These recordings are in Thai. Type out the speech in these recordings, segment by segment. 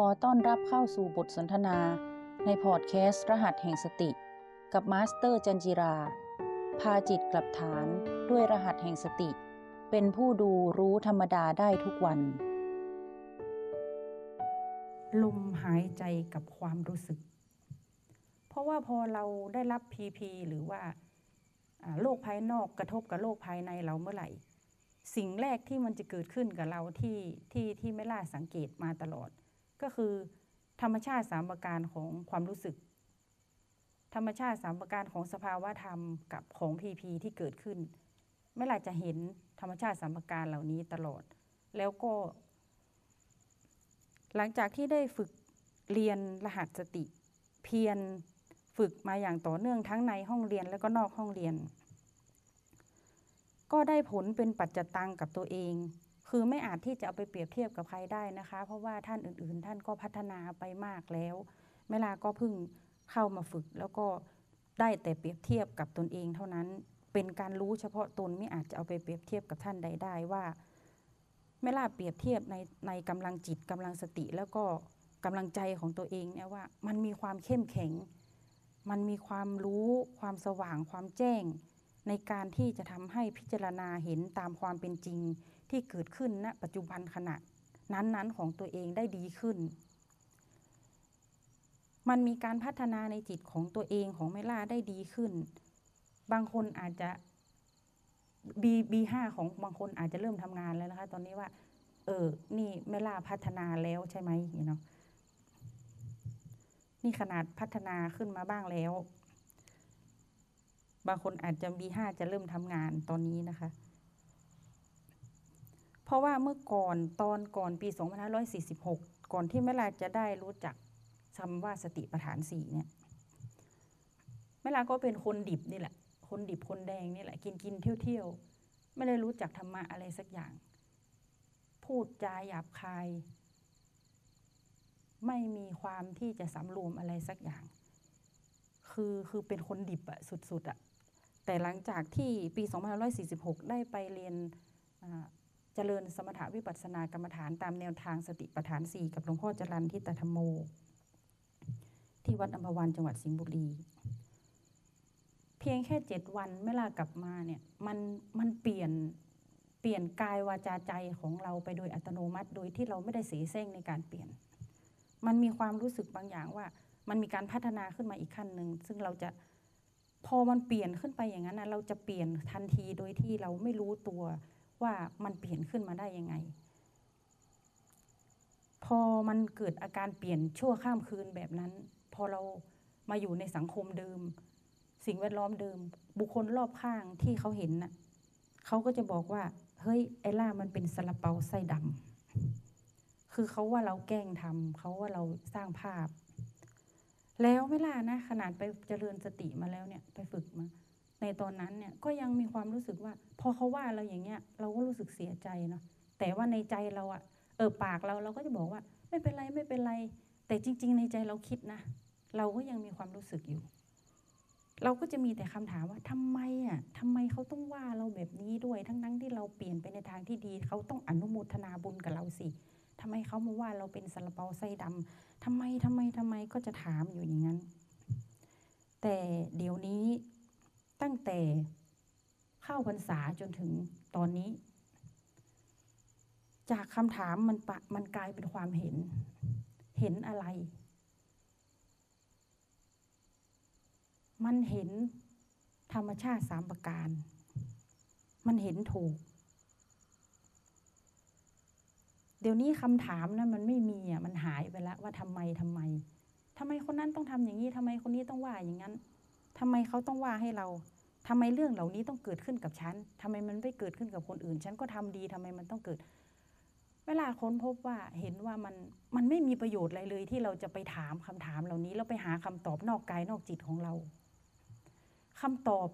ขอต้อนรับเข้าสู่บทสนทนา ในพอดแคสต์รหัสแห่งสติ กับมาสเตอร์จันจิรา พาจิตกลับฐานด้วยรหัสแห่งสติ เป็นผู้ดูรู้ธรรมดาได้ทุกวัน ลมหายใจกับความรู้สึก เพราะว่าพอเราได้รับพีพีหรือว่าโลกภายนอกกระทบกับโลกภายในเราเมื่อไหร่ สิ่งแรกที่มันจะเกิดขึ้นกับเราที่ที่ที่ไม่ล่าสังเกตมาตลอด ก็คือธรรมชาติสามประการของความรู้สึก ธรรมชาติสามประการของสภาวะธรรมกับของพีพีที่เกิดขึ้นไม่ล่าจะเห็นธรรมชาติสามประการเหล่านี้ตลอด แล้วก็ หลังจากที่ได้ฝึกเรียนรหัสสติ เพียรฝึกมาอย่างต่อเนื่องทั้งในห้องเรียนและก็นอกห้องเรียน ก็ได้ผลเป็นปัจจตังกับตัวเอง คือไม่อาจที่จะเอาไปเปรียบเทียบกับใครได้นะคะ เพราะว่าท่านอื่นๆ ท่านก็พัฒนาไปมากแล้วเวลาก็เพิ่งเข้ามาฝึก แล้วก็ได้แต่เปรียบเทียบกับตนเองเท่านั้น เป็นการรู้เฉพาะตนไม่อาจจะเอาไปเปรียบเทียบกับท่านใดได้ว่าไม่ล่าเปรียบเทียบในในกำลังจิตกำลังสติแล้วก็กำลังใจของตัวเองเนี่ยว่ามันมีความเข้มแข็ง มันมีความรู้ความสว่างความแจ้ง ในการที่จะทำให้พิจารณาเห็นตามความเป็นจริง ที่เกิดขึ้นณปัจจุบันขณะนั้นๆของตัวเองได้ดีขึ้น มันมีการพัฒนาในจิตของตัวเองของเมล่าได้ดีขึ้น บางคนอาจจะบีห้าของบางคนอาจจะเริ่มทำงานแล้วนะคะ ตอนนี้ว่า เออ นี่ไม่ล่าพัฒนาแล้วใช่ไหมเนาะนี่ขนาดพัฒนาขึ้นมาบ้างแล้ว บางคนอาจจะบีห้าจะเริ่มทำงานตอนนี้นะคะ เพราะว่าเมื่อก่อนตอนก่อนปี 2546 ก่อนที่แม่ลาจะได้รู้จักคำว่าสติปัฏฐานสี่เนี่ยแม่ลาก็เป็นคนดิบนี่แหละ คนดิบคนแดงนี่แหละ กินกินเที่ยวเที่ยวไม่ได้รู้จักธรรมะอะไรสักอย่าง พูดจาหยาบคาย ไม่มีความที่จะสำรวมอะไรสักอย่าง คือคือเป็นคนดิบอะสุดๆอะแต่หลังจากที่ปี 2546 ได้ไปเรียน เจริญสมถะวิปัสสนากรรมฐานตามแนวทางสติปัฏฐานสี่กับหลวงพ่อจรันทิตธรรมโม ที่วัดอัมพวันจังหวัดสิงห์บุรี เพียงแค่เจ็ดวันเมื่อลากลับมาเนี่ยมันมันเปลี่ยนเปลี่ยนกายวาจาใจของเราไปโดยอัตโนมัติ โดยที่เราไม่ได้เสียเส้งในการเปลี่ยน มันมีความรู้สึกบางอย่างว่า มันมีการพัฒนาขึ้นมาอีกขั้นหนึ่งซึ่งเราจะพอมันเปลี่ยนขึ้นไปอย่างนั้นนะเราจะเปลี่ยนทันทีโดยที่เราไม่รู้ตัว ว่ามันเปลี่ยนขึ้นมาได้ยังไง พอมันเกิดอาการเปลี่ยนชั่วข้ามคืนแบบนั้น พอเรามาอยู่ในสังคมเดิม สิ่งแวดล้อมเดิม บุคคลรอบข้างที่เขาเห็นน่ะเขาก็จะบอกว่า เฮ้ยไอล่ามันเป็นซาลาเปาไส้ดำคือเขาว่าเราแกล้งทำเขาว่าเราสร้างภาพ แล้วเวลานะขนาดไปเจริญสติมาแล้วเนี่ย ไปฝึกมา ในตอนนั้นเนี่ยก็ยังมีความรู้สึกว่า พอเขาว่าเราอย่างเงี้ย เราก็รู้สึกเสียใจเนาะแต่ว่าในใจเราอะเออปากเราเราก็จะบอกว่า ไม่เป็นไรไม่เป็นไร แต่จริง ๆ ในใจเราคิดนะ เราก็ยังมีความรู้สึกอยู่ เราก็จะมีแต่คำถามว่าทำไมอะทำไมเขาต้องว่าเราแบบนี้ด้วยทั้งๆที่เราเปลี่ยนไปในทางที่ดี เขาต้องอนุโมทนาบุญกับเราสิทำไมเขามาว่าเราเป็นซาลาเปาไส้ดำทำไมทำไมทำไมก็จะถามอยู่อย่างนั้น แต่เดี๋ยวนี้ ตั้งแต่เข้าพรรษาจนถึงตอนนี้ จากคำถามมันปะมันกลายเป็นความเห็น เห็นอะไร มันเห็นธรรมชาติสามประการ มันเห็นถูก เดี๋ยวนี้คำถามนะมันไม่มีอะ มันหายไปแล้วว่าทำไมทำไมทำไมคนนั้นต้องทำอย่างนี้ทำไมคนนี้ต้องว่าอย่างนั้น ทำไมเขาต้องว่าให้เราทำไมเรื่องเหล่านี้ต้องเกิดขึ้นกับฉันทำไมมันไม่เกิดขึ้นกับคนอื่น ฉันก็ทำดีทำไมมันต้องเกิด เวลาค้นพบว่าเห็นว่ามันมันไม่มีประโยชน์อะไรเลย ที่เราจะไปถามคำถามเหล่านี้แล้วไปหาคำตอบนอกกายนอกจิตของเราคำตอบ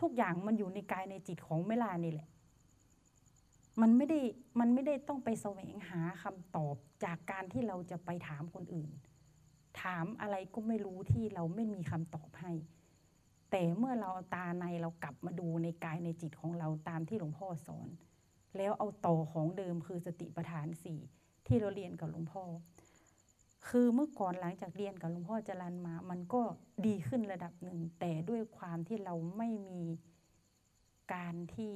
ทุกอย่างมันอยู่ในกายในจิตของเวลานี่แหละ มันไม่ได้มันไม่ได้ต้องไปแสวงหาคำตอบจากการที่เราจะไปถามคนอื่น ถามอะไรก็ไม่รู้ที่เราไม่มีคำตอบให้ แต่เมื่อเราเอาตาในเรากลับมาดูในกายในจิตของเราตามที่หลวงพ่อสอน แล้วเอาต่อของเดิมคือสติปัฏฐานสี่ที่เราเรียนกับหลวงพ่อ คือเมื่อก่อนหลังจากเรียนกับหลวงพ่อจรันมา มันก็ดีขึ้นระดับหนึ่ง แต่ด้วยความที่เราไม่มีการที่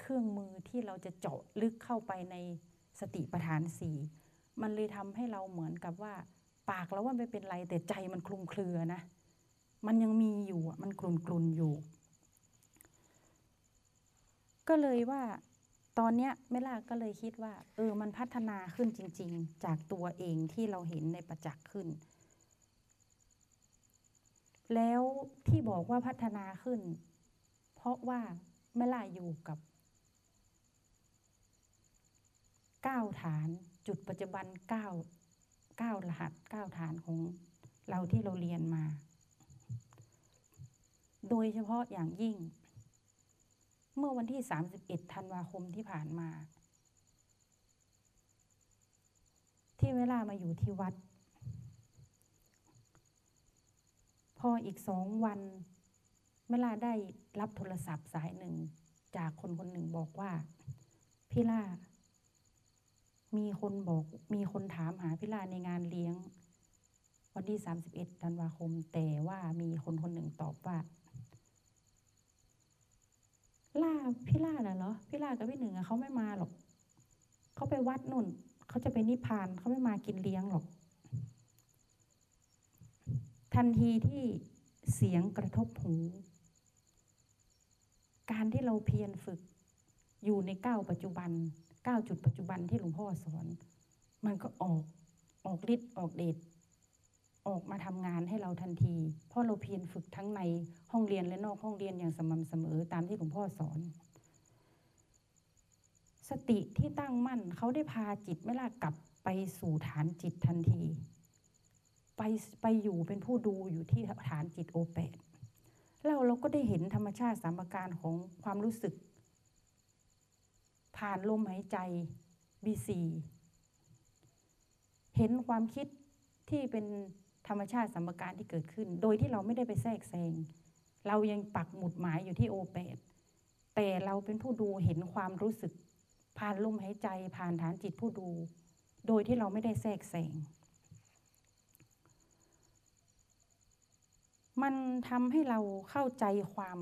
เครื่องมือที่เราจะเจาะลึกเข้าไปในสติปัฏฐานสี่มันเลยทำให้เราเหมือนกับว่า ปากเราว่าไม่เป็นไรแต่ใจมันคลุมเครือนะ มันยังมีอยู่มันกลุ่นกลุ่นอยู่ ก็เลยว่าตอนเนี้ยแม่ล่าก็เลยคิดว่า เออมันพัฒนาขึ้นจริง ๆ จากตัวเองที่เราเห็นในประจักษ์ขึ้น แล้วที่บอกว่าพัฒนาขึ้น เพราะว่าแม่ล่าอยู่กับเก้าฐานจุดปัจจุบันเก้า เก้ารหัสเก้าฐานของเราที่เราเรียนมา โดยเฉพาะอย่างยิ่ง เมื่อวันที่ 31 ธันวาคมที่ผ่านมา ที่เวลามาอยู่ที่วัด พออีกสองวัน เวลาได้รับโทรศัพท์สายหนึ่งจากคนคนหนึ่งบอกว่า พี่ล่า มีคนบอก มีคนถามหาพี่ล่าในงานเลี้ยง วันที่ 31 ธันวาคม แต่ว่ามีคนคนหนึ่งตอบว่าล่าพี่ล่าน่ะเหรอพี่ล่ากับพี่หนึ่งอะเขาไม่มาหรอกเขาไปวัดนุ่นเขาจะไปนิพพานเขาไม่มากินเลี้ยงหรอก ทันทีที่เสียงกระทบหู การที่เราเพียรฝึกอยู่ในเก้าปัจจุบัน เก้าจุดปัจจุบันที่หลวงพ่อสอน มันก็ออกออกฤทธิ์ออกเดชออกมาทำงานให้เราทันทีเพราะเราเพียรฝึกทั้งในห้องเรียนและนอกห้องเรียนอย่างสม่ำเสมอตามที่หลวงพ่อสอน สติที่ตั้งมั่นเขาได้พาจิตไม่ล่ากลับไปสู่ฐานจิตทันที ไปไปอยู่เป็นผู้ดูอยู่ที่ฐานจิตโอแปดแล้วเราก็ได้เห็นธรรมชาติสามประการของความรู้สึก ผ่านลมหายใจ B4 เห็นความคิดที่เป็นธรรมชาติสัมการที่เกิดขึ้น โดยที่เราไม่ได้ไปแทรกแซง เรายังปักหมุดหมายอยู่ที่โอแปดแต่เราเป็นผู้ดูเห็นความรู้สึก ผ่านลมหายใจ ผ่านฐานจิตผู้ดู โดยที่เราไม่ได้แทรกแซง มันทำให้เราเข้าใจความ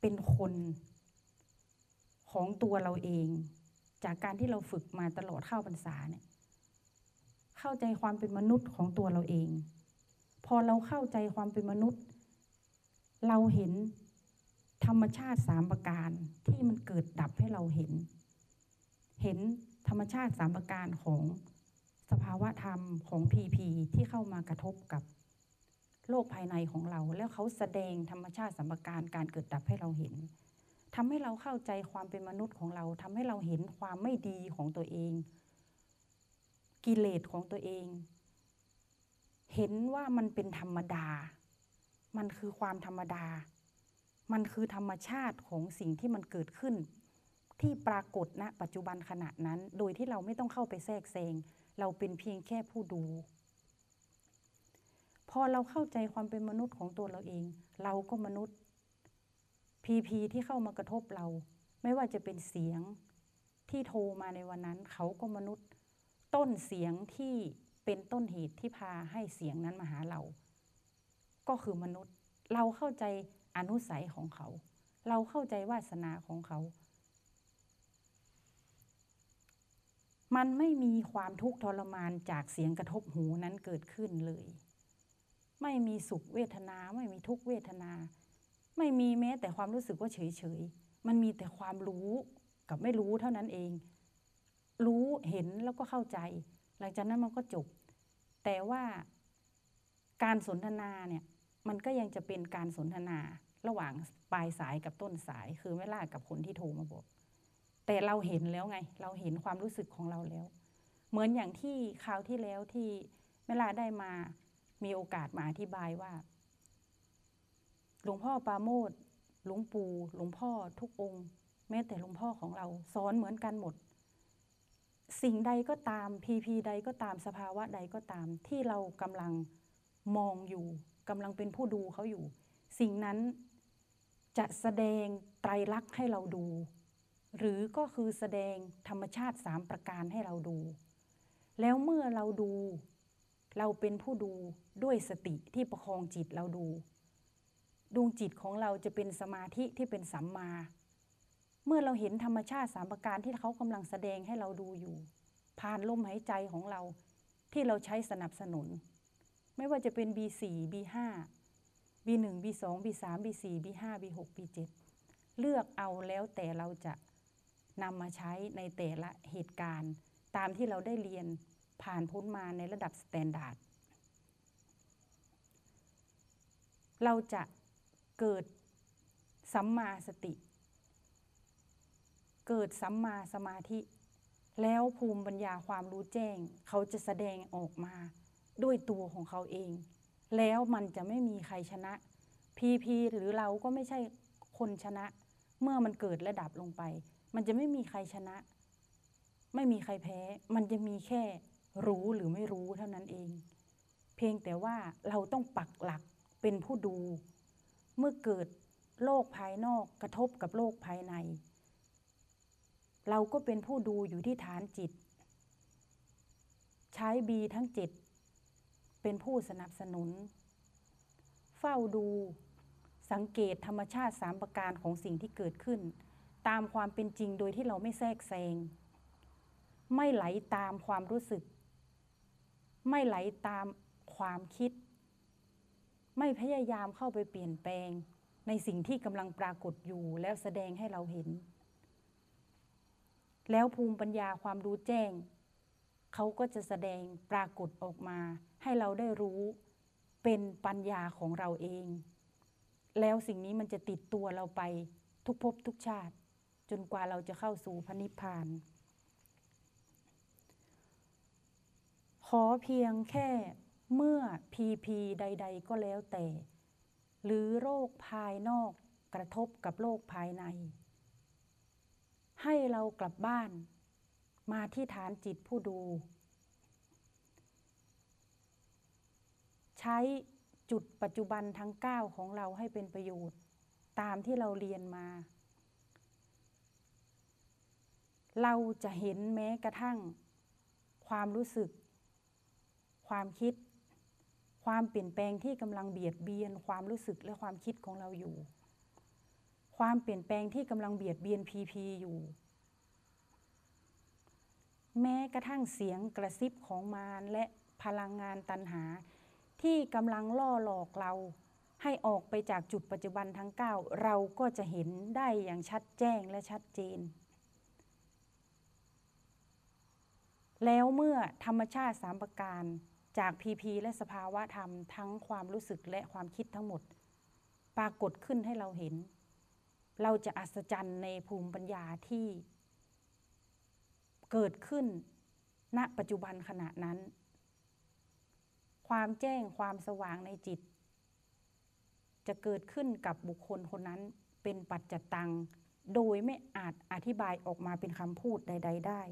เป็นคน ของตัวเราเอง จากการที่เราฝึกมาตลอดเข้าพรรษาเนี่ยเข้าใจความเป็นมนุษย์ของตัวเราเอง พอเราเข้าใจความเป็นมนุษย์ เราเห็นธรรมชาติสามประการที่มันเกิดดับให้เราเห็น เห็นธรรมชาติสามประการของสภาวะธรรมของพีพีที่เข้ามากระทบกับโลกภายในของเรา แล้วเขาแสดงธรรมชาติสามประการการเกิดดับให้เราเห็น ทำให้เราเข้าใจความเป็นมนุษย์ของเราทำให้เราเห็นความไม่ดีของตัวเอง กิเลสของตัวเอง เห็นว่ามันเป็นธรรมดา มันคือความธรรมดา มันคือธรรมชาติของสิ่งที่มันเกิดขึ้น ที่ปรากฏณนะปัจจุบันขณะนั้น โดยที่เราไม่ต้องเข้าไปแทรกแซงเราเป็นเพียงแค่ผู้ดู พอเราเข้าใจความเป็นมนุษย์ของตัวเราเอง เราก็มนุษย์ พีพีที่เข้ามากระทบเรา ไม่ว่าจะเป็นเสียงที่โทรมาในวันนั้น เขาก็มนุษย์ต้นเสียงที่เป็นต้นเหตุที่พาให้เสียงนั้นมาหาเรา ก็คือมนุษย์ เราเข้าใจอนุสัยของเขา เราเข้าใจวาสนาของเขา มันไม่มีความทุกข์ทรมานจากเสียงกระทบหูนั้นเกิดขึ้นเลย ไม่มีสุขเวทนา ไม่มีทุกเวทนา ไม่มีแม้แต่ความรู้สึกว่าเฉยๆมันมีแต่ความรู้กับไม่รู้เท่านั้นเอง รู้เห็นแล้วก็เข้าใจ หลังจากนั้นมันก็จบ แต่ว่าการสนทนาเนี่ยมันก็ยังจะเป็นการสนทนาระหว่างปลายสายกับต้นสาย คือไม่ล่ากับคนที่โทรมาบอก แต่เราเห็นแล้วไง เราเห็นความรู้สึกของเราแล้ว เหมือนอย่างที่คราวที่แล้วที่เวลาได้มามีโอกาสมาอธิบายว่า หลวงพ่อปาโมดหลวงปู่หลวงพ่อทุกองค์ แม้แต่หลวงพ่อของเราสอนเหมือนกันหมด สิ่งใดก็ตามพีพีใดก็ตามสภาวะใดก็ตามที่เรากำลังมองอยู่กำลังเป็นผู้ดูเขาอยู่ สิ่งนั้นจะแสดงไตรลักษณ์ให้เราดู หรือก็คือแสดงธรรมชาติสามประการให้เราดู แล้วเมื่อเราดู เราเป็นผู้ดูด้วยสติที่ประคองจิตเราดู ดวงจิตของเราจะเป็นสมาธิที่เป็นสัมมา เมื่อเราเห็นธรรมชาติสามประการที่เขากำลังแสดงให้เราดูอยู่ ผ่านลมหายใจของเราที่เราใช้สนับสนุน ไม่ว่าจะเป็น B4 B5 B1 B2 B3 B4 B5 B6 B7 เลือกเอาแล้วแต่เราจะนำมาใช้ในแต่ละเหตุการณ์ ตามที่เราได้เรียนผ่านพ้นมาในระดับ standardเราจะ เกิดสัมมาสติ เกิดสัมมาสมาธิ แล้วภูมิปัญญาความรู้แจ้ง เขาจะแสดงออกมาด้วยตัวของเขาเอง แล้วมันจะไม่มีใครชนะพีพีหรือเราก็ไม่ใช่คนชนะ เมื่อมันเกิดระดับลงไป มันจะไม่มีใครชนะ ไม่มีใครแพ้ มันจะมีแค่รู้หรือไม่รู้เท่านั้นเอง เพียงแต่ว่าเราต้องปักหลักเป็นผู้ดู เมื่อเกิดโลกภายนอกกระทบกับโลกภายใน เราก็เป็นผู้ดูอยู่ที่ฐานจิต ใช้บีทั้งเจ็ดเป็นผู้สนับสนุน เฝ้าดูสังเกตธรรมชาติสามประการของสิ่งที่เกิดขึ้น ตามความเป็นจริงโดยที่เราไม่แทรกแซง ไม่ไหลตามความรู้สึก ไม่ไหลตามความคิด ไม่พยายามเข้าไปเปลี่ยนแปลงในสิ่งที่กำลังปรากฏอยู่แล้วแสดงให้เราเห็น แล้วภูมิปัญญาความรู้แจ้ง เขาก็จะแสดงปรากฏออกมา ให้เราได้รู้เป็นปัญญาของเราเอง แล้วสิ่งนี้มันจะติดตัวเราไปทุกภพทุกชาติ จนกว่าเราจะเข้าสู่พระนิพพาน ขอเพียงแค่ เมื่อพีพีใด ๆ ก็แล้วแต่ หรือโรคภายนอกกระทบกับโรคภายใน ให้เรากลับบ้าน มาที่ฐานจิตผู้ดู ใช้จุดปัจจุบันทั้ง 9 ของเราให้เป็นประโยชน์ ตามที่เราเรียนมา เราจะเห็นแม้กระทั่ง ความรู้สึก ความคิด ความเปลี่ยนแปลงที่กำลังเบียดเบียนความรู้สึกและความคิดของเราอยู่ ความเปลี่ยนแปลงที่กำลังเบียดเบียนพีพีอยู่ แม้กระทั่งเสียงกระซิบของมารและพลังงานตันหา ที่กำลังล่อหลอกเรา ให้ออกไปจากจุดปัจจุบันทั้ง 9 เราก็จะเห็นได้อย่างชัดแจ้งและชัดเจน แล้วเมื่อธรรมชาติสามประการ จากพีพีและสภาวะธรรมทั้งความรู้สึกและความคิดทั้งหมด ปรากฏขึ้นให้เราเห็น เราจะอัศจรรย์ในภูมิปัญญาที่ เกิดขึ้น ณปัจจุบันขณะนั้น ความแจ้งความสว่างในจิต จะเกิดขึ้นกับบุคคลคนนั้นเป็นปัจจตัง โดยไม่อาจอธิบายออกมาเป็นคำพูดใด ๆ ได้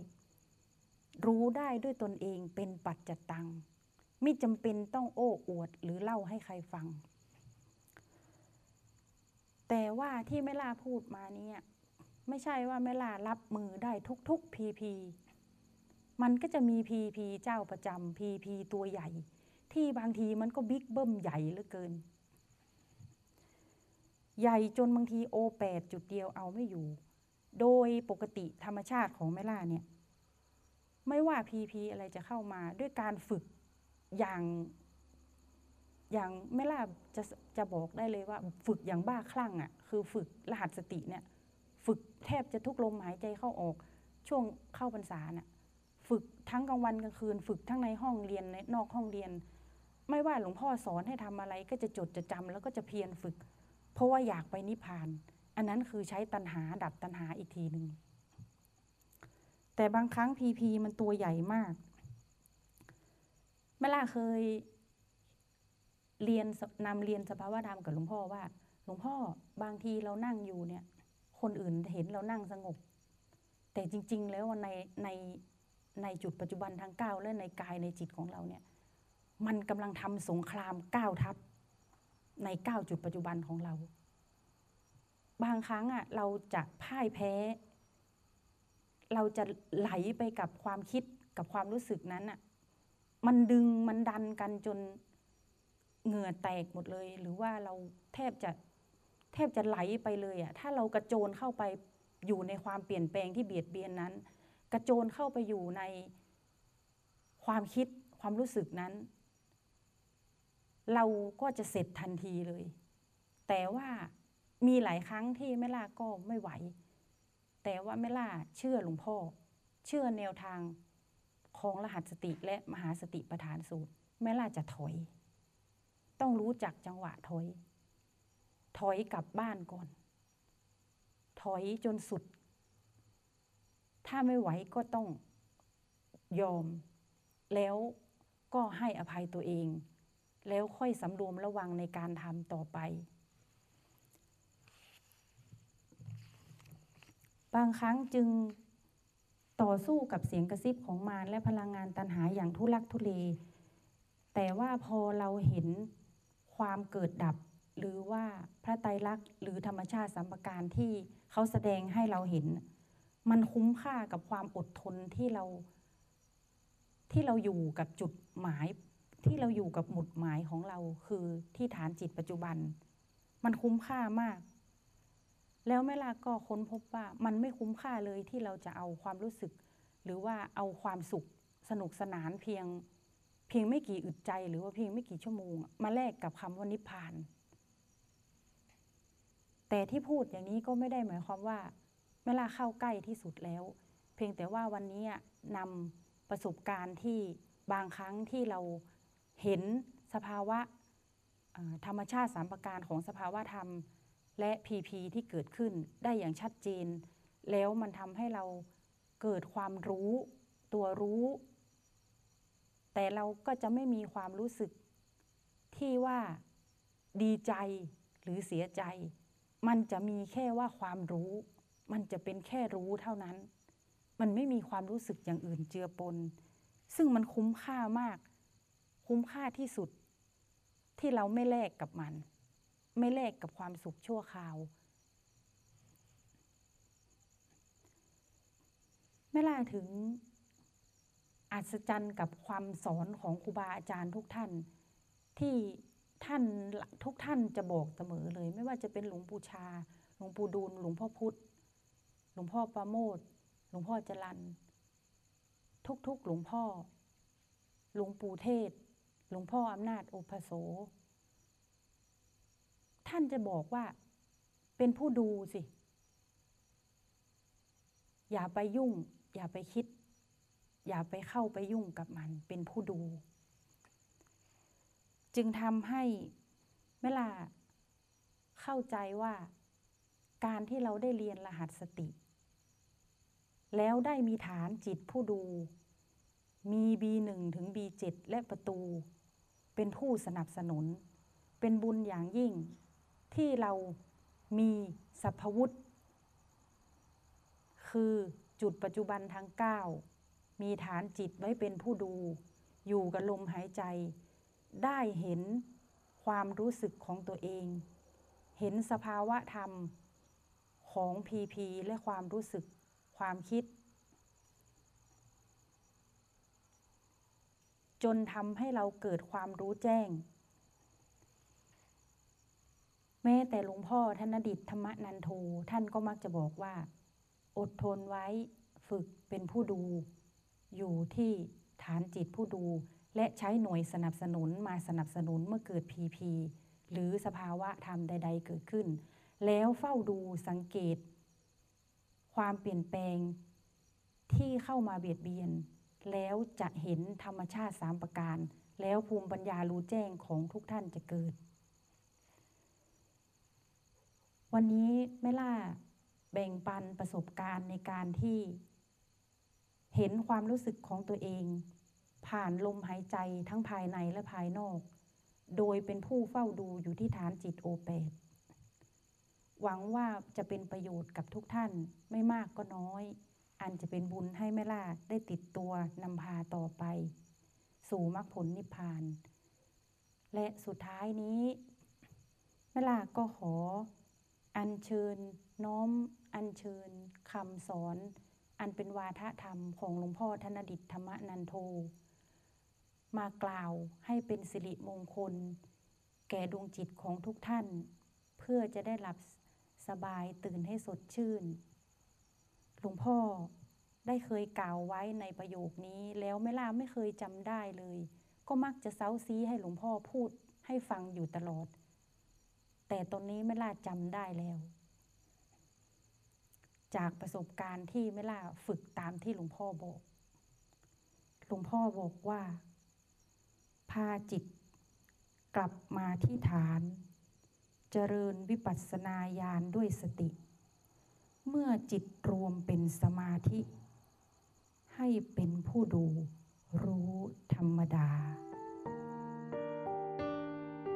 รู้ได้ด้วยตนเองเป็นปัจจตัง ไม่จำเป็นต้องโอ้อวดหรือเล่าให้ใครฟัง แต่ว่าที่แม่ล่าพูดมาเนี่ยไม่ใช่ว่าแม่ล่ารับมือได้ทุกๆพีพีมันก็จะมีพีพีเจ้าประจำพีพีตัวใหญ่ ที่บางทีมันก็บิ๊กเบิ้มใหญ่เหลือเกิน ใหญ่จนบางทีโอแปดจุดเดียวเอาไม่อยู่ โดยปกติธรรมชาติของแม่ล่าเนี่ย ไม่ว่าพีพีอะไรจะเข้ามาด้วยการฝึก อย่างอย่างแม่ล่าจะจะบอกได้เลยว่า ฝึกอย่างบ้าคลั่งอะ่ะ คือฝึกรหัสสติเนี่ย ฝึกแทบจะทุกลมหายใจเข้าออก ช่วงเข้าพรรษาน่ะ ฝึกทั้งกลางวันกลางคืน ฝึกทั้งในห้องเรียนในนอกห้องเรียน ไม่ว่าหลวงพ่อสอนให้ทำอะไรก็จะจดจะจำแล้วก็จะเพียรฝึก เพราะว่าอยากไปนิพพาน อันนั้นคือใช้ตัณหาดับตัณหาอีกทีหนึ่งแต่บางครั้งพีพีมันตัวใหญ่มาก แม่ล่าเคย เรียนนำเรียนสภาวะธรรมกับหลวงพ่อว่า หลวงพ่อบางทีเรานั่งอยู่เนี่ย คนอื่นเห็นเรานั่งสงบ แต่จริง ๆ แล้วในในในจุดปัจจุบันทางก้าวและในกายในจิตของเราเนี่ย มันกำลังทำสงครามก้าวทัพในก้าจุดปัจจุบันของเรา บางครั้งอะเราจะพ่ายแพ้ เราจะไหลไปกับความคิดกับความรู้สึกนั้นอะ มันดึงมันดันกันจนเหงื่อแตกหมดเลย หรือว่าเราแทบจะแทบจะไหลไปเลยอะถ้าเรากระโจนเข้าไปอยู่ในความเปลี่ยนแปลงที่เบียดเบียนนั้น กระโจนเข้าไปอยู่ในความคิดความรู้สึกนั้น เราก็จะเสร็จทันทีเลย แต่ว่ามีหลายครั้งที่แม่ล่าก็ไม่ไหว แต่ว่าแม่ล่าเชื่อหลวงพ่อ เชื่อแนวทาง ของรหัสสติและมหาสติปัฏฐานสูตร แม่ล่าจะถอย ต้องรู้จักจังหวะถอย ถอยกลับบ้านก่อน ถอยจนสุด ถ้าไม่ไหวก็ต้องยอม แล้วก็ให้อภัยตัวเอง แล้วค่อยสำรวมระวังในการทำต่อไป บางครั้งจึง ต่อสู้กับเสียงกระซิบของมารและพลังงานตันหาอย่างทุลักทุเล แต่ว่าพอเราเห็นความเกิดดับ หรือว่าพระไตรลักษณ์หรือธรรมชาติสัมปการที่เขาแสดงให้เราเห็น มันคุ้มค่ากับความอดทนที่เราที่เราอยู่กับจุดหมายที่เราอยู่กับหมุดหมายของเราคือที่ฐานจิตปัจจุบัน มันคุ้มค่ามาก แล้วแม่ลาก็ค้นพบว่ามันไม่คุ้มค่าเลยที่เราจะเอาความรู้สึก หรือว่าเอาความสุขสนุกสนานเพียง เพียงไม่กี่อึดใจ หรือว่าเพียงไม่กี่ชั่วโมง มาแลกกับคำว่านิพพาน แต่ที่พูดอย่างนี้ก็ไม่ได้หมายความว่าแม่ลาเข้าใกล้ที่สุดแล้ว เพียงแต่ว่าวันนี้นำประสบการณ์ที่บางครั้งที่เราเห็นสภาวะธรรมชาติสามประการของสภาวะธรรม และพีพีที่เกิดขึ้นได้อย่างชัดเจน แล้วมันทำให้เราเกิดความรู้ตัวรู้ แต่เราก็จะไม่มีความรู้สึกที่ว่าดีใจหรือเสียใจ มันจะมีแค่ว่าความรู้ มันจะเป็นแค่รู้เท่านั้น มันไม่มีความรู้สึกอย่างอื่นเจือปน ซึ่งมันคุ้มค่ามาก คุ้มค่าที่สุด ที่เราไม่แลกกับมัน ไม่แลกกับความสุขชั่วคราวไม่ล่าถึงอัศจรรย์กับความสอนของครูบาอาจารย์ทุกท่าน ที่ท่านทุกท่านจะบอกเสมอเลย ไม่ว่าจะเป็นหลวงปู่ชา หลวงปู่ดูลหลวงพ่อพุธหลวงพ่อประโมทหลวงพ่อจรันทุกๆหลวงพ่อ หลวงปู่เทศ หลวงพ่ออำนาจอุปโส ท่านจะบอกว่าเป็นผู้ดูสิ อย่าไปยุ่ง อย่าไปคิด อย่าไปเข้าไปยุ่งกับมัน เป็นผู้ดู จึงทำให้เวลาเข้าใจว่าการที่เราได้เรียนรหัสสติ แล้วได้มีฐานจิตผู้ดู มี B1 ถึง B7 และประตู เป็นผู้สนับสนุน เป็นบุญอย่างยิ่ง ที่เรามีสัพพวุธคือจุดปัจจุบันทั้ง 9 มีฐานจิตไว้เป็นผู้ดู อยู่กับลมหายใจ ได้เห็นความรู้สึกของตัวเอง เห็นสภาวะธรรมของพีพีและความรู้สึกความคิด จนทำให้เราเกิดความรู้แจ้ง แม้แต่หลวงพ่อท่านอดิตธรรมนันโทท่านก็มักจะบอกว่า อดทนไว้ฝึกเป็นผู้ดู อยู่ที่ฐานจิตผู้ดู และใช้หน่วยสนับสนุนมาสนับสนุนเมื่อเกิดพีพีหรือสภาวะธรรมใด ๆ เกิดขึ้น แล้วเฝ้าดูสังเกต ความเปลี่ยนแปลงที่เข้ามาเบียดเบียน แล้วจะเห็นธรรมชาติสามประการ แล้วภูมิปัญญารู้แจ้งของทุกท่านจะเกิด วันนี้แม่ล่าแบ่งปันประสบการณ์ในการที่ เห็นความรู้สึกของตัวเอง ผ่านลมหายใจทั้งภายในและภายนอก โดยเป็นผู้เฝ้าดูอยู่ที่ฐานจิตโอเปดหวังว่าจะเป็นประโยชน์กับทุกท่านไม่มากก็น้อย อันจะเป็นบุญให้แม่ล่าได้ติดตัวนำพาต่อไป สู่มรรคผลนิพพาน และสุดท้ายนี้ แม่ล่าก็ขอ อัญเชิญ น้อม อัญเชิญคำสอน อันเป็นวาทธรรมของหลวงพ่อธนดิตธรรมนันโท มากล่าวให้เป็นสิริมงคล แก่ดวงจิตของทุกท่าน เพื่อจะได้หลับสบายตื่นให้สดชื่น หลวงพ่อได้เคยกล่าวไว้ในประโยคนี้แล้วแม่ล่าไม่เคยจำได้เลย ก็มักจะเซาซีให้หลวงพ่อพูดให้ฟังอยู่ตลอด แต่ตอนนี้แม่ล่าจำได้แล้ว จากประสบการณ์ที่แม่ล่าฝึกตามที่หลวงพ่อบอก หลวงพ่อบอกว่า พาจิตกลับมาที่ฐาน เจริญวิปัสสนาญาณด้วยสติ เมื่อจิตรวมเป็นสมาธิ ให้เป็นผู้ดูรู้ธรรมดา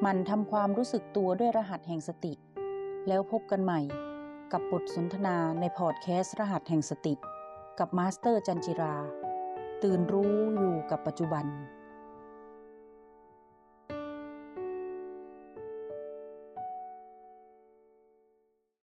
มันทำความรู้สึกตัวด้วยรหัสแห่งสติ แล้วพบกันใหม่ กับบทสนทนาในพอดแคสต์รหัสแห่งสติ กับมาสเตอร์จันจิรา ตื่นรู้อยู่กับปัจจุบัน